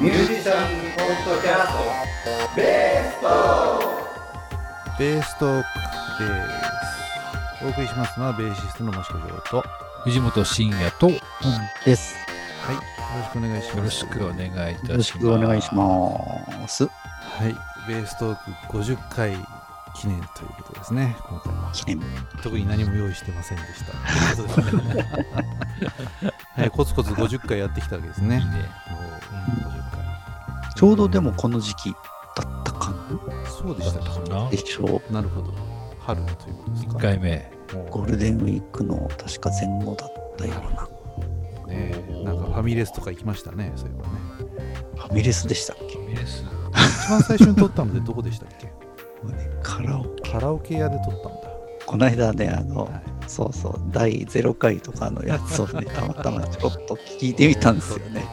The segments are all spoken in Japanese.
ミュージシャンポッドキャストベーストベーストークですお送りしますのはベーシストの益子城とは藤本慎也とよです。いよろしくお願いしますろしくお願いいたします。よろしくお願いします。はいベーストーク50回記念ということですね今回は記念。特に何も用意してませんでした はいコツコツ50回やってきたわけですねいいね。もう50回ちょうどでもこの時期だったかそうでしたかな？なでしょなるほど春ということですか1回目。う。ゴールデンウィークの確か前後だったような。ねなんかファミレスとか行きましたねそういえばねファミレスでしたっけ？ミレス。一番最初に撮ったのでどこでしたっけ？カラオケ。カラオケ屋で撮ったんだこの間ね、あの、はいそうそう、第0回とかのやつをね、たまたまちょっと聞いてみたんですよね。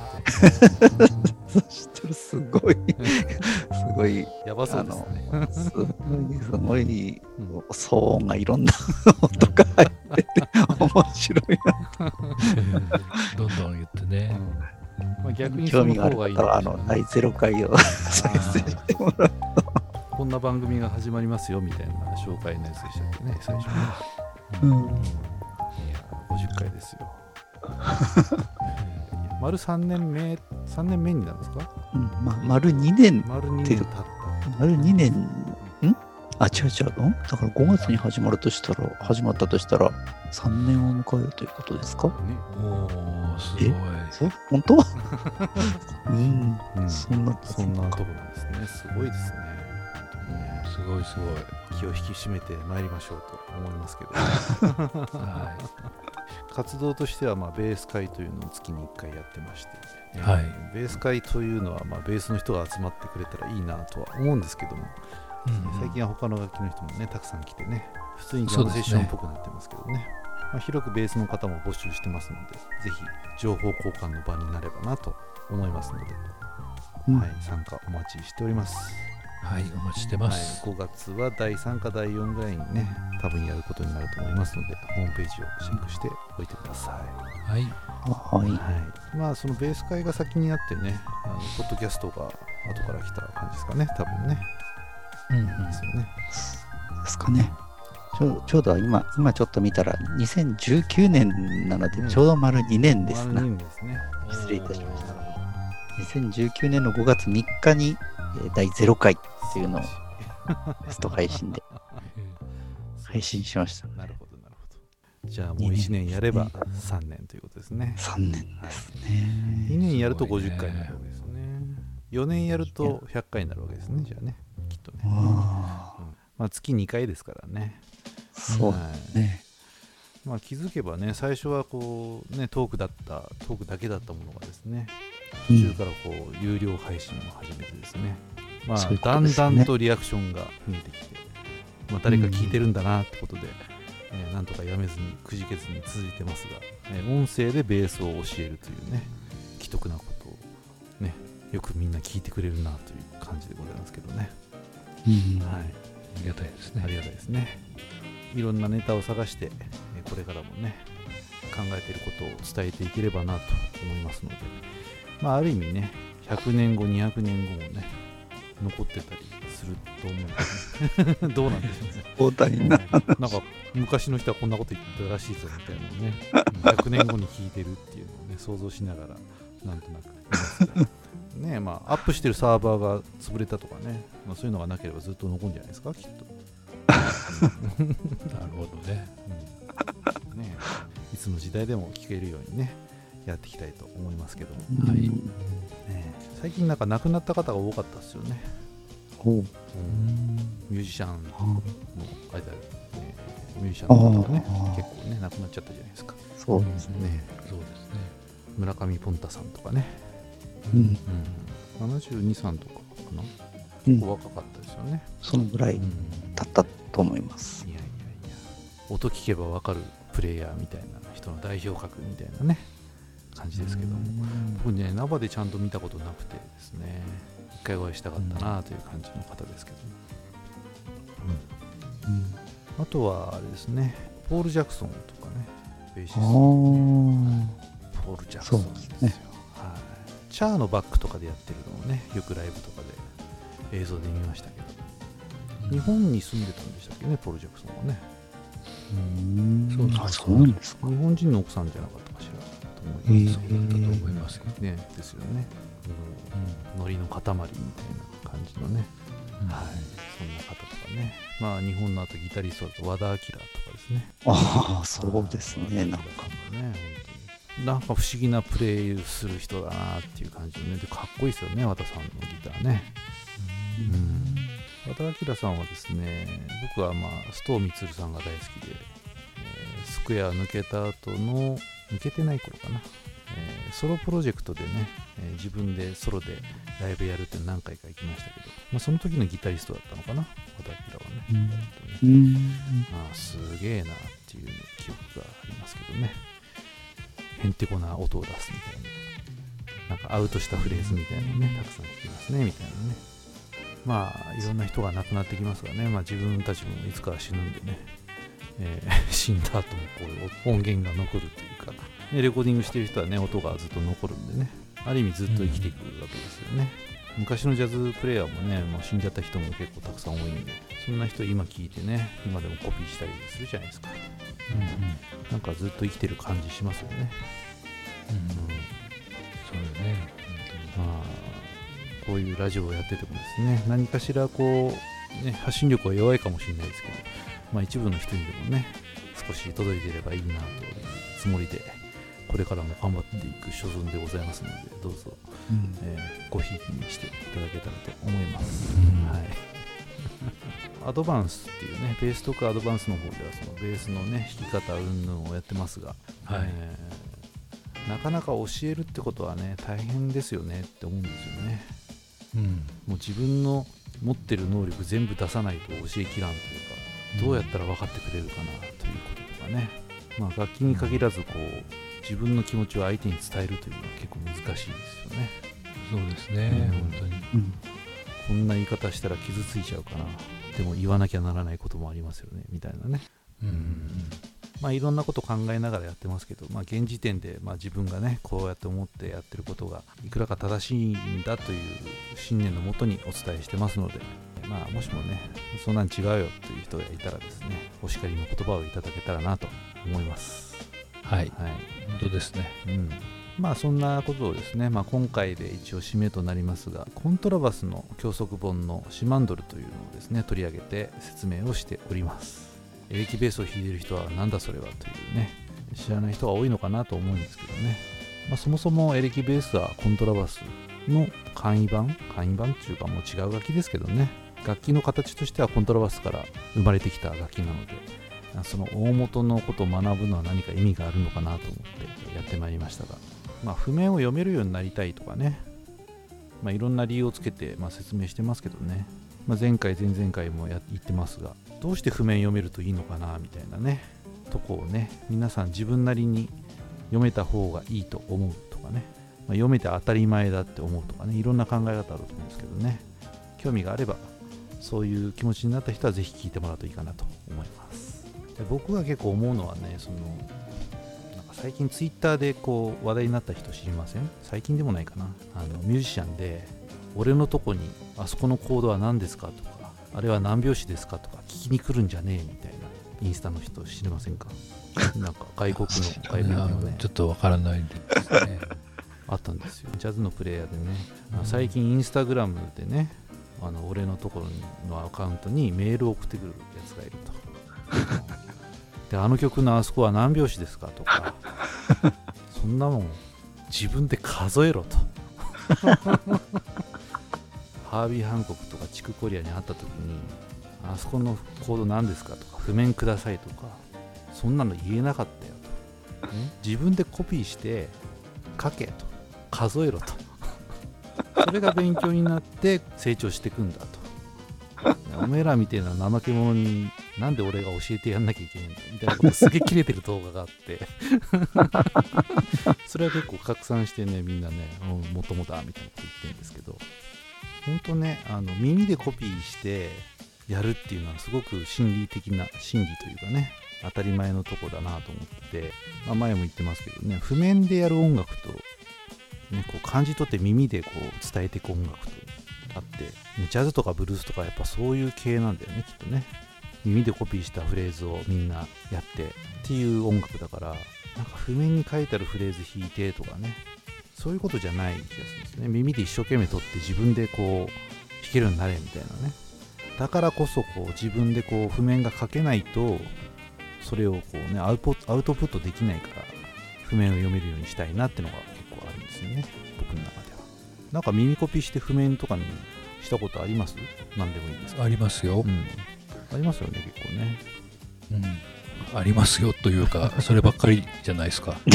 そ したらすごい、すごい、やばそあうですね。の、すごい、すごいうん騒音がいろんな音が入ってて、面白いな。どんどん言ってね。まあ、逆に興味がある方は、あの、第0回を再生してもらう。こんな番組が始まりますよみたいな紹介のやつでしたっけね、最初ね。うんいや、50回ですよ。丸3年目、3年目になるんですか？うんまあ、丸2年、丸2年経った。丸2年、ん。あ、違う違う、ん？だから5月に始まるとしたら、始まったとしたら、3年を迎えるということですか？ね。おー、すごい。そう？本当？うん、うん、そんな、そんなとこなんですね。すごいですね。すごいすごい。気を引き締めてまいりましょうと思いますけど。は活動としては、まあ、ベース会というのを月に1回やってまして、えーはい。ベース会というのは、まあ、ベースの人が集まってくれたらいいなとは思うんですけども、い。最近は他の楽器の人もねたくさん来てね普通にジャムセッションっぽくなってますけどね。まあ、広くベースの方も募集してますのでぜひ情報交換の場になればなと思いますので、うん。はい、参加お待ちしております、はい、お待ちしてはい、ます。5月は第3か第4ぐらいにね多分やることになると思いますのでホームページをチェックしておいてくださいはい。はい。はい、まあそのベース会が先になってね、あのポッドキャストが後から来た感じですかね、多分ね。うんいいですよね。ですかね。ちょちょうど今、今ちょっと見たら、2019年なのでうん、ちょうど丸2年ですな。丸二年ですね。失礼いたしました2019年の5月3日に、えー第0回どっていうのをテスト配信で 配信しました。なるほど、なるほど。じゃあもう1年やれば3年ということですね。3年ですね。2年やるとすごいね50回になるわけですよね。4年やると100回になるわけですね、じゃあね、きっとね。あうんまあ月2回ですからね。あ、そうはいね。まあ、気づけばね最初はこうねトークだったトークだけだったものがですね途中からこう有料配信も始めてですね、まあだんだんとリアクションが増えてきて、まあ、誰か聞いてるんだなってことで、えーなんとかやめずにくじけずに続いてますが、えー音声でベースを教えるというね既得なことをねよくみんな聞いてくれるなという感じでございますけどね、うんはい。ありがたいですね。ありがたいですね。いろんなネタを探して、えーこれからもね、考えていることを伝えていければなと思いますので、まあ、ある意味ね、100年後、200年後もね、残ってたりすると思うんで、ね、どうなんでしょうね。大谷な。なんか、昔の人はこんなこと言ってたらしいぞみたいなのね、100年後に聞いてるっていうのをね、想像しながら、なんとなく。ねまあ、アップしてるサーバーが潰れたとかね、まあ、そういうのがなければずっと残るんじゃないですか、きっと。なるほどね。うんねえいつの時代でも聞けるようにねやっていきたいと思いますけども、はい。ねえ。最近なんか亡くなった方が多かったですよね、おう。うん。ミュージシャンの間で、ね、ミュージシャンの方がね結構ね亡くなっちゃったじゃないですか、そうですね。ね。そうですね。村上ポンタさんとかね、うん。うん、72、3とかかな。うん。お若かったですよね、そのぐらいうん。経ったと思います。い。やいやいや。音聞けば分かるプレイヤーみたいな人の代表格みたいなね感じですけども。僕ね生でちゃんと見たことなくてですね。一回お会いしたかったなという感じの方ですけども、うん。あとはあれですね。ポール・ジャクソンとかね。ベーシスト。ポール・ジャクソンですよ。はい。チャーのバックとかでやってるのをねよくライブとかで映像で見ましたけど。日本に住んでたんでしたっけねポール・ジャクソンはね。そうそうあ、そうなんですか。日本人の奥さんじゃなかったかしら。といますそうだったと思いますよ。ねですよね、うん、ノリの塊みたいな感じのね、うん。はいそん。な方とかねまあ日本のあとギタリストだと和田アキラとかですねああ、そうですね。なん。か。ねなん。か不思議なプレイする人だなっていう感じのねでかっこいいですよね和田さん。のギターねうん。和田アさん。はですね僕はまあ須藤充さん。が大好きで、えースクエア抜けた後の抜けてない頃かな、えーソロプロジェクトでね、えー自分でソロでライブやるって何回か行きましたけど、まあ、その時のギタリストだったのかな。和田アはね、うん。本当うにん。ああすげえなっていう記憶がありますけどね。へんてこな音を出すみたいな。なんかアウトしたフレーズみたいなのねたくさん聞きますねみたいなね。まあいろんな人が亡くなってきますがね、まあ、自分たちもいつかは死ぬんでね、えー死んだ後もこういう音源が残るというか、ね、レコーディングしてる人はね音がずっと残るんでねある意味ずっと生きていくわけですよね、昔のジャズプレイヤーもねもう死んじゃった人も結構たくさん多いんでそんな人今聞いてね今でもコピーしたりするじゃないですか。なんかずっと生きてる感じしますよね、うんうん。そうよね。まあ、こういうラジオをやっててもですね、何かしらこう、ね、発信力は弱いかもしれないですけど、まあ、一部の人にでもね、少し届いていればいいなというつもりで、これからも頑張っていく所存でございますので、どうぞ、えーごひいきにしていただけたらと思います。うん。はい。アドバンスっていうね、ベースとかアドバンスの方では、そのベースのね、弾き方、云々をやってますが、はい。えーなかなか教えるってことはね、大変ですよねって思うんですよね。うん。もう自分の持ってる能力全部出さないと教えきらんというか、どうやったら分かってくれるかなということとかね、まあ、楽器に限らずこう自分の気持ちを相手に伝えるというのは結構難しいですよね。そうですね、うん本当に。うん。こんな言い方したら傷ついちゃうかな。でも言わなきゃならないこともありますよね、みたいなね。うんまあ、いろんなこと考えながらやってますけど、まあ、現時点でまあ自分がねこうやって思ってやってることがいくらか正しいんだという信念のもとにお伝えしてますので、まあ、もしもねそんなん違うよという人がいたらですねお叱りの言葉をいただけたらなと思います。はい、はい。本当ですね。うん。まあそんなことをですね、まあ、今回で一応締めとなりますがコントラバスの教則本のシマンドルというのをですね取り上げて説明をしております。エレキベースを弾いている人はなんだそれはというね知らない人が多いのかなと思うんですけどね、まあ、そもそもエレキベースはコントラバスの簡易版簡易版っていうかもう違う楽器ですけどね楽器の形としてはコントラバスから生まれてきた楽器なのでその大元のことを学ぶのは何か意味があるのかなと思ってやってまいりましたがまあ、譜面を読めるようになりたいとかね、まあ、いろんな理由をつけて、まあ、説明してますけどね、まあ、前回、前々回もや言ってますが、どうして譜面読めるといいのかなみたいなね、とこをね、皆さん自分なりに読めた方がいいと思うとかね、まあ、読めて当たり前だって思うとかね、いろんな考え方あると思うんですけどね、興味があれば、そういう気持ちになった人はぜひ聞いてもらうといいかなと思います。で僕が結構思うのはね、そのなんか最近ツイッターでこう話題になった人知りません？最近でもないかな。あのミュージシャンで俺のとこにあそこのコードは何ですかとかあれは何拍子ですかとか聞きに来るんじゃねえみたいなインスタの人知りませんか？なんか外国の 外国のね。ちょっとわからないですね。あったんですよ。ジャズのプレイヤーでね、あ最近インスタグラムでねあの俺のところのアカウントにメールを送ってくるやつがいると。であの曲のあそこは何拍子ですかとか。そんなもん自分で数えろと。ハービー・ハンコックとかチクコリアに会った時にあそこのコード何ですかとか譜面くださいとかそんなの言えなかったよと、ね、自分でコピーして書けと。数えろとそれが勉強になって成長していくんだと。おめえらみたいな怠け者になんで俺が教えてやんなきゃいけないんだみたいなことすげえ切れてる動画があって。それは結構拡散してねみんなね。うんもともだみたいなこと言ってるんですけど。本当ねあの耳でコピーしてやるっていうのはすごく心理的な心理というかね当たり前のとこだなと思って、まあ、前も言ってますけどね譜面でやる音楽とね、こう感じ取って耳でこう伝えていく音楽とあってジャズとかブルースとかやっぱそういう系なんだよねきっとね。耳でコピーしたフレーズをみんなやってっていう音楽だからなんか譜面に書いてあるフレーズ弾いてとかね。そういうことじゃない気がするんですね。耳で一生懸命取って自分でこう弾けるようになれみたいなね。だからこそこう自分でこう譜面が書けないとそれをこうねアウトプットできないから譜面を読めるようにしたいなってのがよね僕の中では。なんか耳コピして譜面とかにしたことあります？何でもいいですか？ありますよ。う、ん。ありますよね結構ね。うん。ありますよというか そればっかりじゃないですか。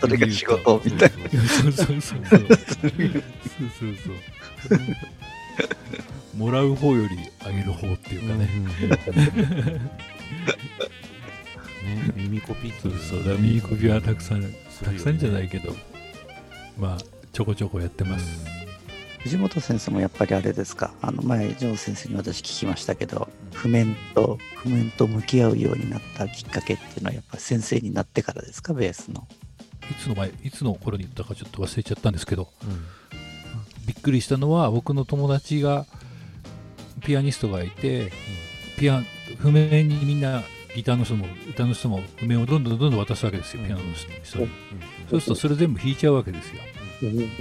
それが仕事みたいな。そうそうそうそう。そうそうそう。もらう方よりあげる方っていうかね、ね耳コピってそうだ耳コピはたくさんするよねたくさんじゃないけどまあちょこちょこやってます、藤本先生もやっぱりあれですか？あの前ジョン先生に私聞きましたけど譜面と譜面と向き合うようになったきっかけっていうのはやっぱ先生になってからですか？ベースの。いつの前いつの頃に言ったかちょっと忘れちゃったんですけどうん。びっくりしたのは僕の友達がピアニストがいて、ピア譜面にみんなギターの人も歌の人も譜面をどんどんどんどん渡すわけですよ、ピアノの人に。そうするとそれ全部弾いちゃうわけですよ。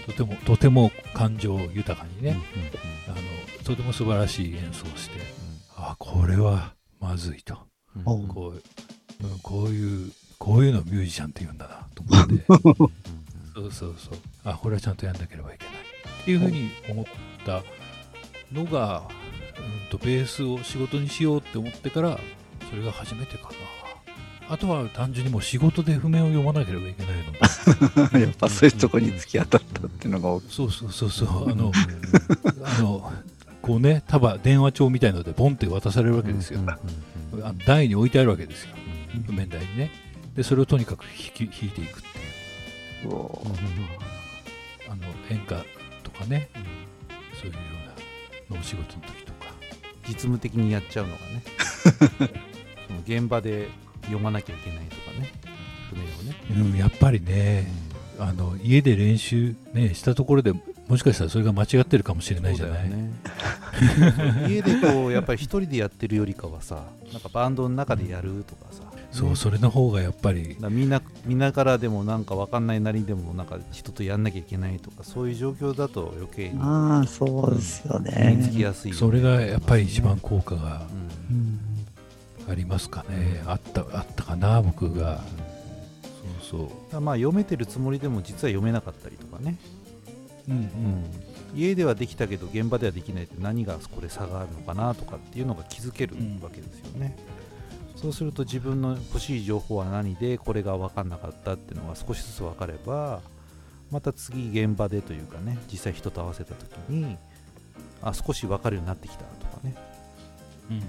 とてもとても感情豊かにね、あのとても素晴らしい演奏をして、あこれはまずいと。こううんこういうこういうのをミュージシャンって言うんだなと思って。そうそうそう。あ、これはちゃんとやんなければいけない。っていうふうに思ったのが、うんと、ベースを仕事にしようって思ってから、それが初めてかな。あとは単純にもう仕事で譜面を読まなければいけないので、やっぱそういうとこに突き当たったっていうのが大きいそうそうそうそう、あの、あの、こうね、束、電話帳みたいので、ボンって渡されるわけですよ。あの台に置いてあるわけですよ。譜面台にね。で、それをとにかく弾き弾いていくっていうあの演歌とかね、そういうようなのお仕事の時とか。実務的にやっちゃうのがね その現場で読まなきゃいけないとかね譜面をね、うん、やっぱりね、あの家で練習、ね、したところでもしかしたらそれが間違ってるかもしれないじゃない。ね。家でこうやっぱり一人でやってるよりかはさなんかバンドの中でやるとかさ。そう、それの方がやっぱり。だからみんなみんなからでもなんか分かんないなりにでもなんか人とやんなきゃいけないとかそういう状況だと余計にああそうですよ身につきねやすいそれがやっぱり一番効果が。うん。うんありますかね、あったあったかな僕が。そうだからまあ読めてるつもりでも実は読めなかったりとかね、そう、うん。家ではできたけど現場ではできないって何がこれ差があるのかなとかっていうのが気づけるわけですよね、そうすると自分の欲しい情報は何でこれが分かんなかったっていうのが少しずつ分かればまた次現場でというかね実際人と合わせた時にあ少し分かるようになってきたとかね。うん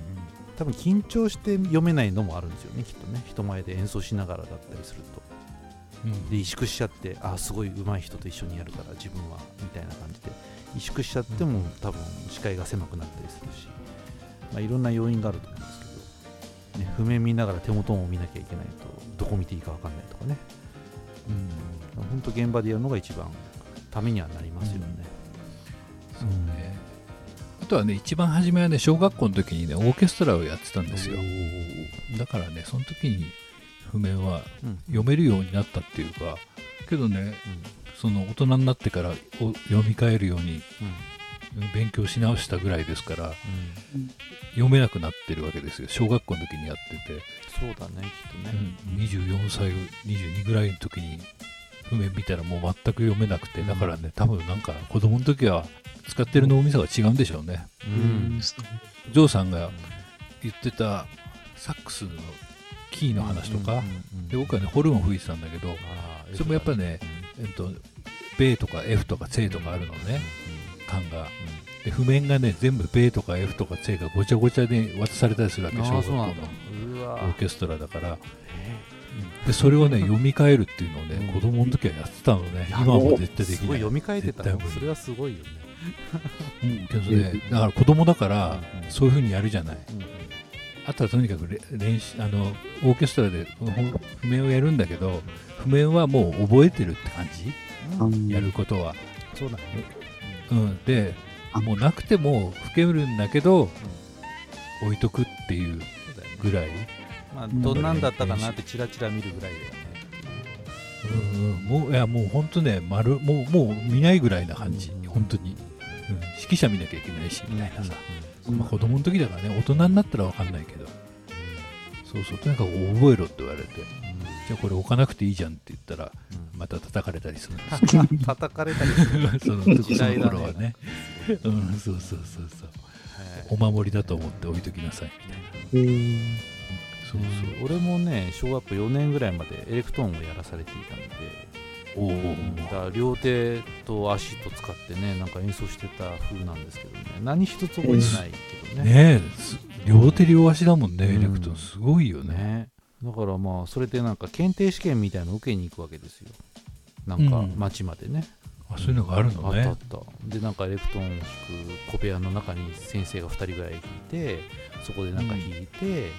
多分緊張して読めないのもあるんですよねきっとね。人前で演奏しながらだったりすると。うん。うんで萎縮しちゃってあすごい上手い人と一緒にやるから自分はみたいな感じで。萎縮しちゃっても多分視界が狭くなったりするし、まあ、いろんな要因があると思うんですけど、ね、譜面見ながら手元も見なきゃいけないとどこ見ていいか分かんないとかね。本当現場でやるのが一番ためにはなりますよね、そうねあとはね一番初めはね小学校の時にねオーケストラをやってたんですよ。だからねその時に譜面はうん。読めるようになったっていうかけどねその大人になってからお読み替えるように勉強し直したぐらいですから読めなくなってるわけですよ。小学校の時にやってて、そうだねきっとね、うん、24歳22ぐらいの時に譜面見たらもう全く読めなくてだからね多分なんか子供の時は使ってる脳みそが違うんでしょうね。うん。ジョーさんが言ってたサックスのキーの話とか、うんうんうんで僕はねホルンを吹いてたんだけどそれもやっぱりね、えっと、ベとか F とかセとかあるのね感が。で譜面がね全部ベとか F とかセがごちゃごちゃで渡されたりするわけあ小学校のオーケストラだからでそれをね読み替えるっていうのをね、うん。子供の時はやってたのね。今はもう絶対ですきない。読み替えてた。それはすごいよね、うんけどねだから子供だからうん。そういうふうにやるじゃない。あとはとにかくれ練習あのオーケストラでほ譜面をやるんだけど譜面はもう覚えてるって感じ？うん。やることは、そうだね。うん、であ。もうなくても吹けるんだけど、置いとくっていうぐらい、まあどんなんだったかなってチラチラ見るぐらいだよね。うんうん、もういやもう本当ね丸もうもう見ないぐらいな感じ、うん本当に、うん、指揮者見なきゃいけないしみたいなさ、うんまあ、子供の時だからね大人になったら分かんないけど。そうそう。とにかく覚えろって言われて。じゃあこれ置かなくていいじゃんって言ったらまた叩かれたりするんですよ叩かれたりする。その時時代だね。の頃はね、うん、そうそうそうそう。お守りだと思って置いときなさい。みたいなへーそうう。ん俺もね小学校4年ぐらいまでエレクトーンをやらされていたのでそうおおだ両手と足と使ってねなんか演奏してた風なんですけどね。何一つ覚えてないけどね。ね両手両足だもんね、うん。エレクトーン。すごいよね。ね。だからまあそれでなんか検定試験みたいの受けに行くわけですよ。なんかうん。町までね、あそういうのがあるのね。あったあった。でなんかエレクトーンを弾く小部屋の中に先生が2人ぐらいいてそこでなんか弾いて、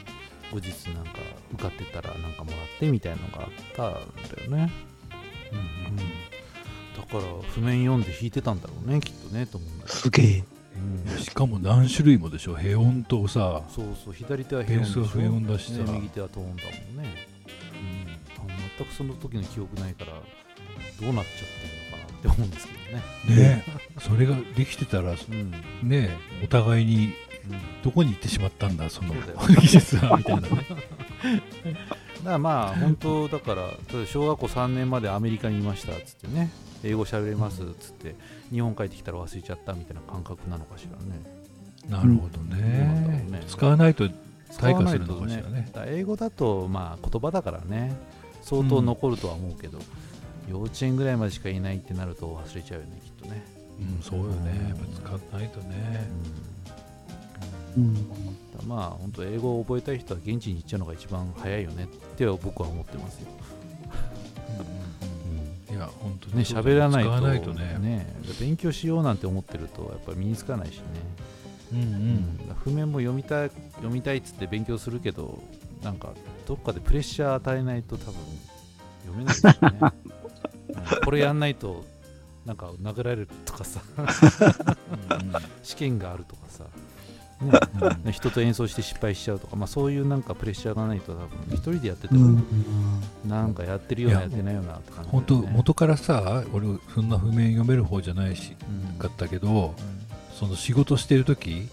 後日なんか受かってたらなんかもらってみたいのがあったんだよね、うんだから譜面読んで弾いてたんだろうねきっとねと思うんだけど。すげえ。うん。しかも何種類もでしょヘ音とさ。そうそう左手は平音だしさ。ね、右手はトーンだもんね、うん、あ全くその時の記憶ないからどうなっちゃってるのかなって思うんですけどね。ねえ。それができてたらうん、うん。ねえお互いにどこに行ってしまったんだその技術はみたいな。ね だからまあ本当だから小学校3年までアメリカにいましたっつってね。英語喋れますっつって。日本帰ってきたら忘れちゃったみたいな感覚なのかしらね。なるほどね。うね。使わないと退化するのかしらね。だから英語だとまあ言葉だからね。相当残るとは思うけど、幼稚園ぐらいまでしかいないってなると忘れちゃうよねきっとね、うんそうよね。使わないとね。うん。だからまあ本当英語を覚えたい人は現地に行っちゃうのが一番早いよねっては僕は思ってますよ、いや本当ね喋らないとないとね。ね勉強しようなんて思ってるとやっぱり身につかないしね、うんううん。ん、譜面も読みたい読みたいっつって勉強するけどなんかどっかでプレッシャー与えないと多分読めないですよね、うん。これやんないとなんか殴られるとかさ。試験があるとかさ、ねね人と演奏して失敗しちゃうとか、まあ、そういうなんかプレッシャーがないと多分一人でやってても、なんかやってるようないややってないようなって感じね、本当元からさ俺そんな譜面読める方じゃないしうん。かったけどその仕事してる時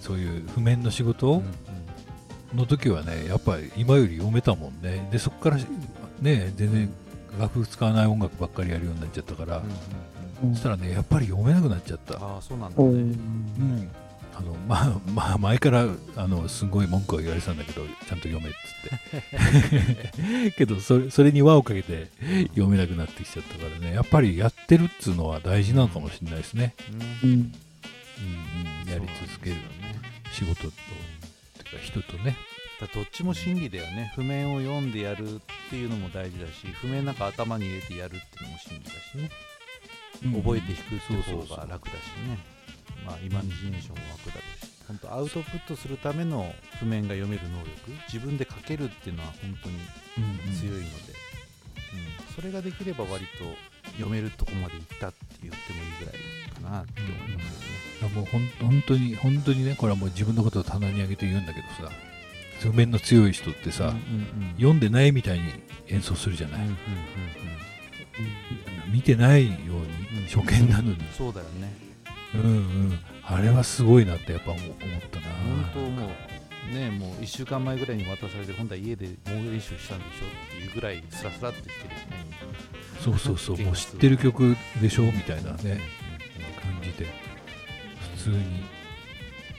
そういう譜面の仕うん事の時はねやっぱり今より読めたもんね。でそこからね全然楽譜使わない音楽ばっかりやるようになっちゃったから、そしたらねやっぱり読めなくなっちゃった、ああそうなんだおね、うんあのまあまあ前からあのすごい文句は言われてたんだけどちゃんと読めっつって。けどそれそれに輪をかけて読めなくなってきちゃったからね。やっぱりやってるっつうのは大事なのかもしれないですね、うん。うん。うんうん、やり続ける。ね。仕事とてか人とね。だどっちも真理だよね。譜面を読んでやるっていうのも大事だし譜面なんか頭に入れてやるっていうのも真理だしね、覚えて弾くっていう方が楽だしねまあイマジネーションも楽だろうし本当アウトプットするための譜面が読める能力自分で書けるっていうのは本当に強いので、うんそれができれば割と読めるとこまで行ったって言ってもいいぐらいかなって思いますよね、いやもうほん本当に本当にねこれはもう自分のことを棚に上げて言うんだけどさ譜面の強い人ってさ、うんうんうん。読んでないみたいに演奏するじゃない、うんうんうん見てないよううんに初見なのに、そうだよねうんうん、あれはすごいなってやっぱ思思ったな。本当もうねもう1週間前ぐらいに渡されて今度は家で猛練習したんでしょっていうぐらいスラスラってきてるよねそうそうそう。もう知ってる曲でしょみたいなね感じで普通に。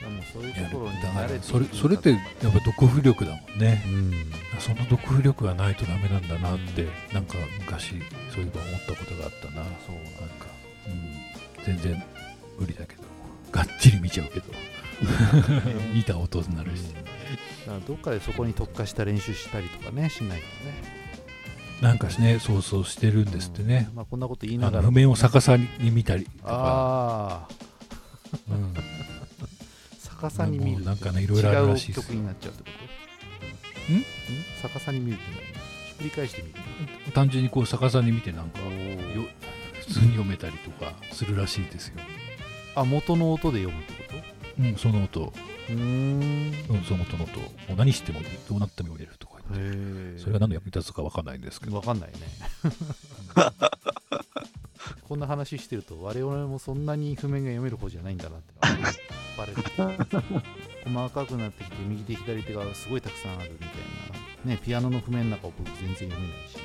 もうそういうところに慣れてそれそれってやっぱ独譜力だもんね。うん。その独譜力がないとダメなんだなってなんか昔そういえば思ったことがあったな。そうなんか、うん、全然無理だけどがっちり見ちゃうけど 見た音になるし。だからどっかでそこに特化した練習したりとかねしないとね。なんかねそうそうしてるんですってね、まあこんなこと言いながら。あの譜面を逆さに見たりとか、ああうん、逆さに見るなんかねいろいろあるらしいです違う曲になっちゃうってこと？ん？ん。逆さに見るって何ひっくり返してみる。単純にこう逆さに見てなんか普通に読めたりとかするらしいですよ。あ元の音で読むってこうん、その音、とうーん。うん、その音の音、もう何してもどうなっても読めるとか言って、へえそれが何の役に立つかわかんないんですけど、わかんないね。こんな話してると我々もそんなに譜面が読める方じゃないんだなって。バレる。細かくなってきて右手左手がすごいたくさんあるみたいな。ねピアノの譜面なんか僕全然読めないし。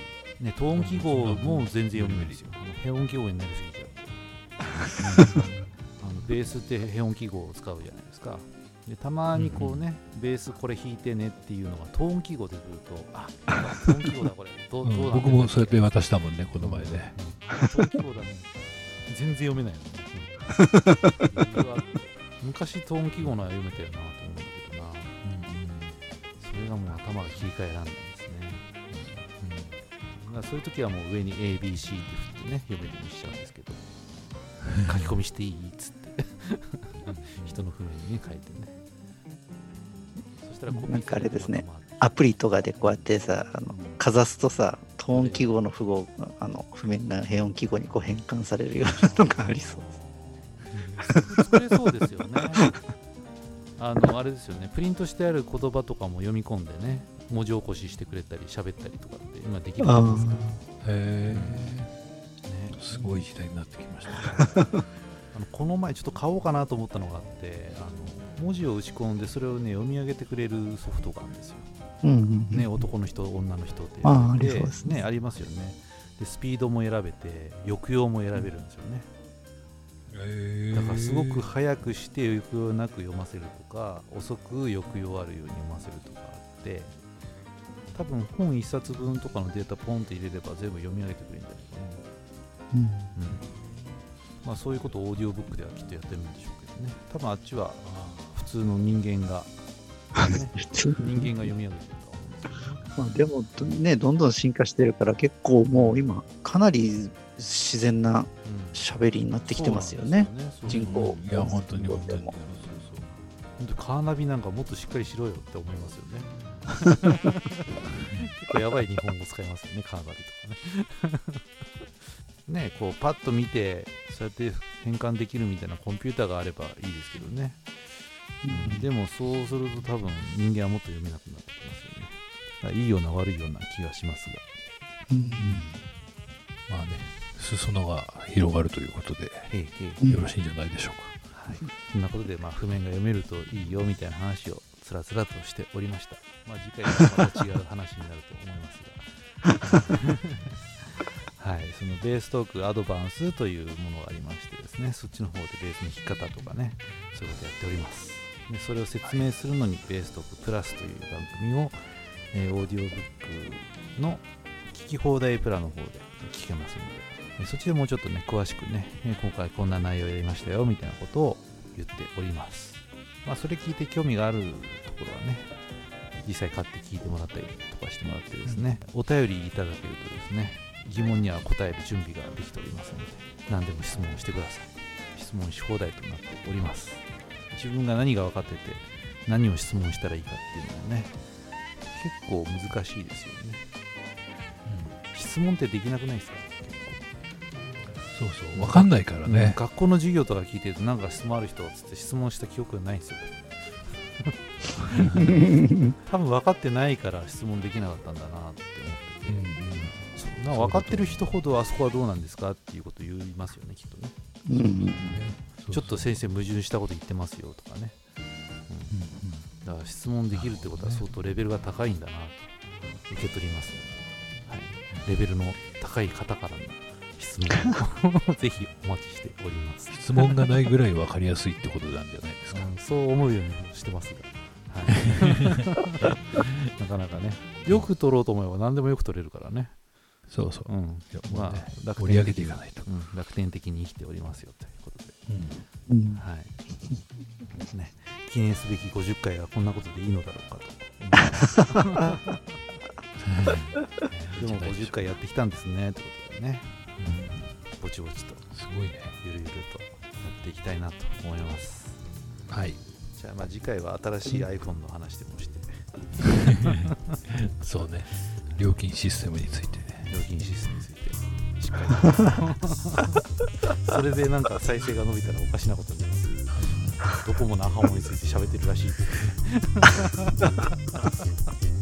ねトーン記号も全然読めないですよ。あのヘ音記号になりすぎちゃってあのベースってヘ音記号を使うじゃないですかでたまにこうね、ベースこれ弾いてねっていうのがトーン記号でくるとあ トーン記号だこれどう僕もそうやって渡したもんね、この前ね。うん。トーン記号だね。全然読めないよね。うん昔トーン記号のは読めたよなと思うんだけどな。それがもう頭が切り替えらんないですね。うんそういう時はもう上に ABC って振ってね、読めるようにしちゃうんですけど、書き込みしていいっつって、人の譜面にね、書いてね。そしたらコピーなんかあれですねアプリとかでこうやってさ、あのかざすとさ、トーン記号の符号、あの譜面が平音記号にこう変換されるようなのがありそうです。作れそうですよね。あの、あれですよね、プリントしてある言葉とかも読み込んでね、文字起こししてくれたり、喋ったりとかって今できるあんですかへえ、ね。すごい時代になってきました。あのこの前ちょっと買おうかなと思ったのがあって、あの文字を打ち込んでそれをね読み上げてくれるソフトがあるんですよ。うんうんうんね、男の人、女の人ってありそうですねありますよね。で、スピードも選べて、抑揚も選べるんですよね。へだからすごく早くして抑揚なく読ませるとか遅く抑揚あるように読ませるとかあって多分本1冊分とかのデータポンって入れれば全部読み上げてくれるんじゃないかうんな、うんまあ、そういうことをオーディオブックではきっとやってるんでしょうけどね多分あっちは普通の人間が、ね、普通人間が読み上げてるとは思うんですけどねまあでもどね、どんどん進化してるから結構もう今かなり自然なうん喋りになってきてますよね。そうなんよ人工いや、本当にと本当に。本当カーナビなんかもっとしっかりしろよって思いますよね。結構やばい日本語使いますよね、カーナビとかね。ねこうパッと見て、そうやって変換できるみたいなコンピューターがあればいいですけどね。うんでもそうすると多分人間はもっと読めなくなってきますよね。いいような悪いような気がしますが。うんまあね、裾野が広がるということで、よろしいんじゃないでしょうか。はい、そんなことで、まあ、譜面が読めるといいよみたいな話をつらつらとしておりました。まあ、次回はまた違う話になると思いますが。はい、そのベーストークアドバンスというものがありましてですね、そっちの方でベースの弾き方とかね、そういうことやっております。でそれを説明するのに、ベーストークプラスという番組を、えーオーディオブックの聞き放題プランの方で聞けますので、えーそっちでもうちょっとね、詳しくね、えー今回こんな内容やりましたよみたいなことを言っております。まあ、それ聞いて興味があるところはね、実際買って聞いてもらったりとかしてもらってですね、お便りいただけるとですね、疑問には答える準備ができておりますので、何でも質問をしてください。質問し放題となっております。自分が何が分かってて、何を質問したらいいかっていうのはね、結構難しいですよね。質問ってできなくないですか？そうそう、わかんないからうんね。学校の授業とか聞いてるとなんか質問ある人っつって質問した記憶がないんですよ 多分分かってないから質問できなかったんだなって思ってて、そうなんか分かってる人ほどあそこはどうなんですかっていうこと言いますよねきっとね。うんうんちょっと先生矛盾したこと言ってますよとかね、うん、だから質問できるってことは相当レベルが高いんだなと受け取ります。ので、はい、レベルの高い方からの質問を ぜひお待ちしております。質問がないぐらいわかりやすいってことなんじゃないですか。うん。そう思うようにしてますが、はい、なかなかね。よく取ろうと思えば何でもよく取れるからね、そうそう。うん。まあ盛り上げていかないと。うん、楽天的に生きておりますよということで、うん。うんはい。ね、記念すべき50回はこんなことでいいのだろうかと。でも50回やってきたんですねってことでね、ぼちぼちと。すごいね。ゆるゆるとやっていきたいなと思います。はい。じじゃあまあ次回は新しい iPhone の話でもして。そうね。料金システムについて料金システムについてしっかりそれでなんか再生が伸びたらおかしなことになる。ドコモのアハモについて喋ってるらしいです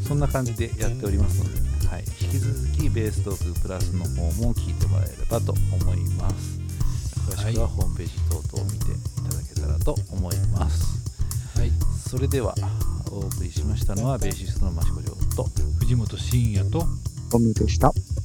そんな感じでやっておりますので、はい、引き続きベーストークプラスの方も聞いてもらえればと思います。詳しくはホームページ等々を見ていただけたらと思います、はい。それではお送りしましたのはベーシストの益子城と藤本慎也とゴミでした。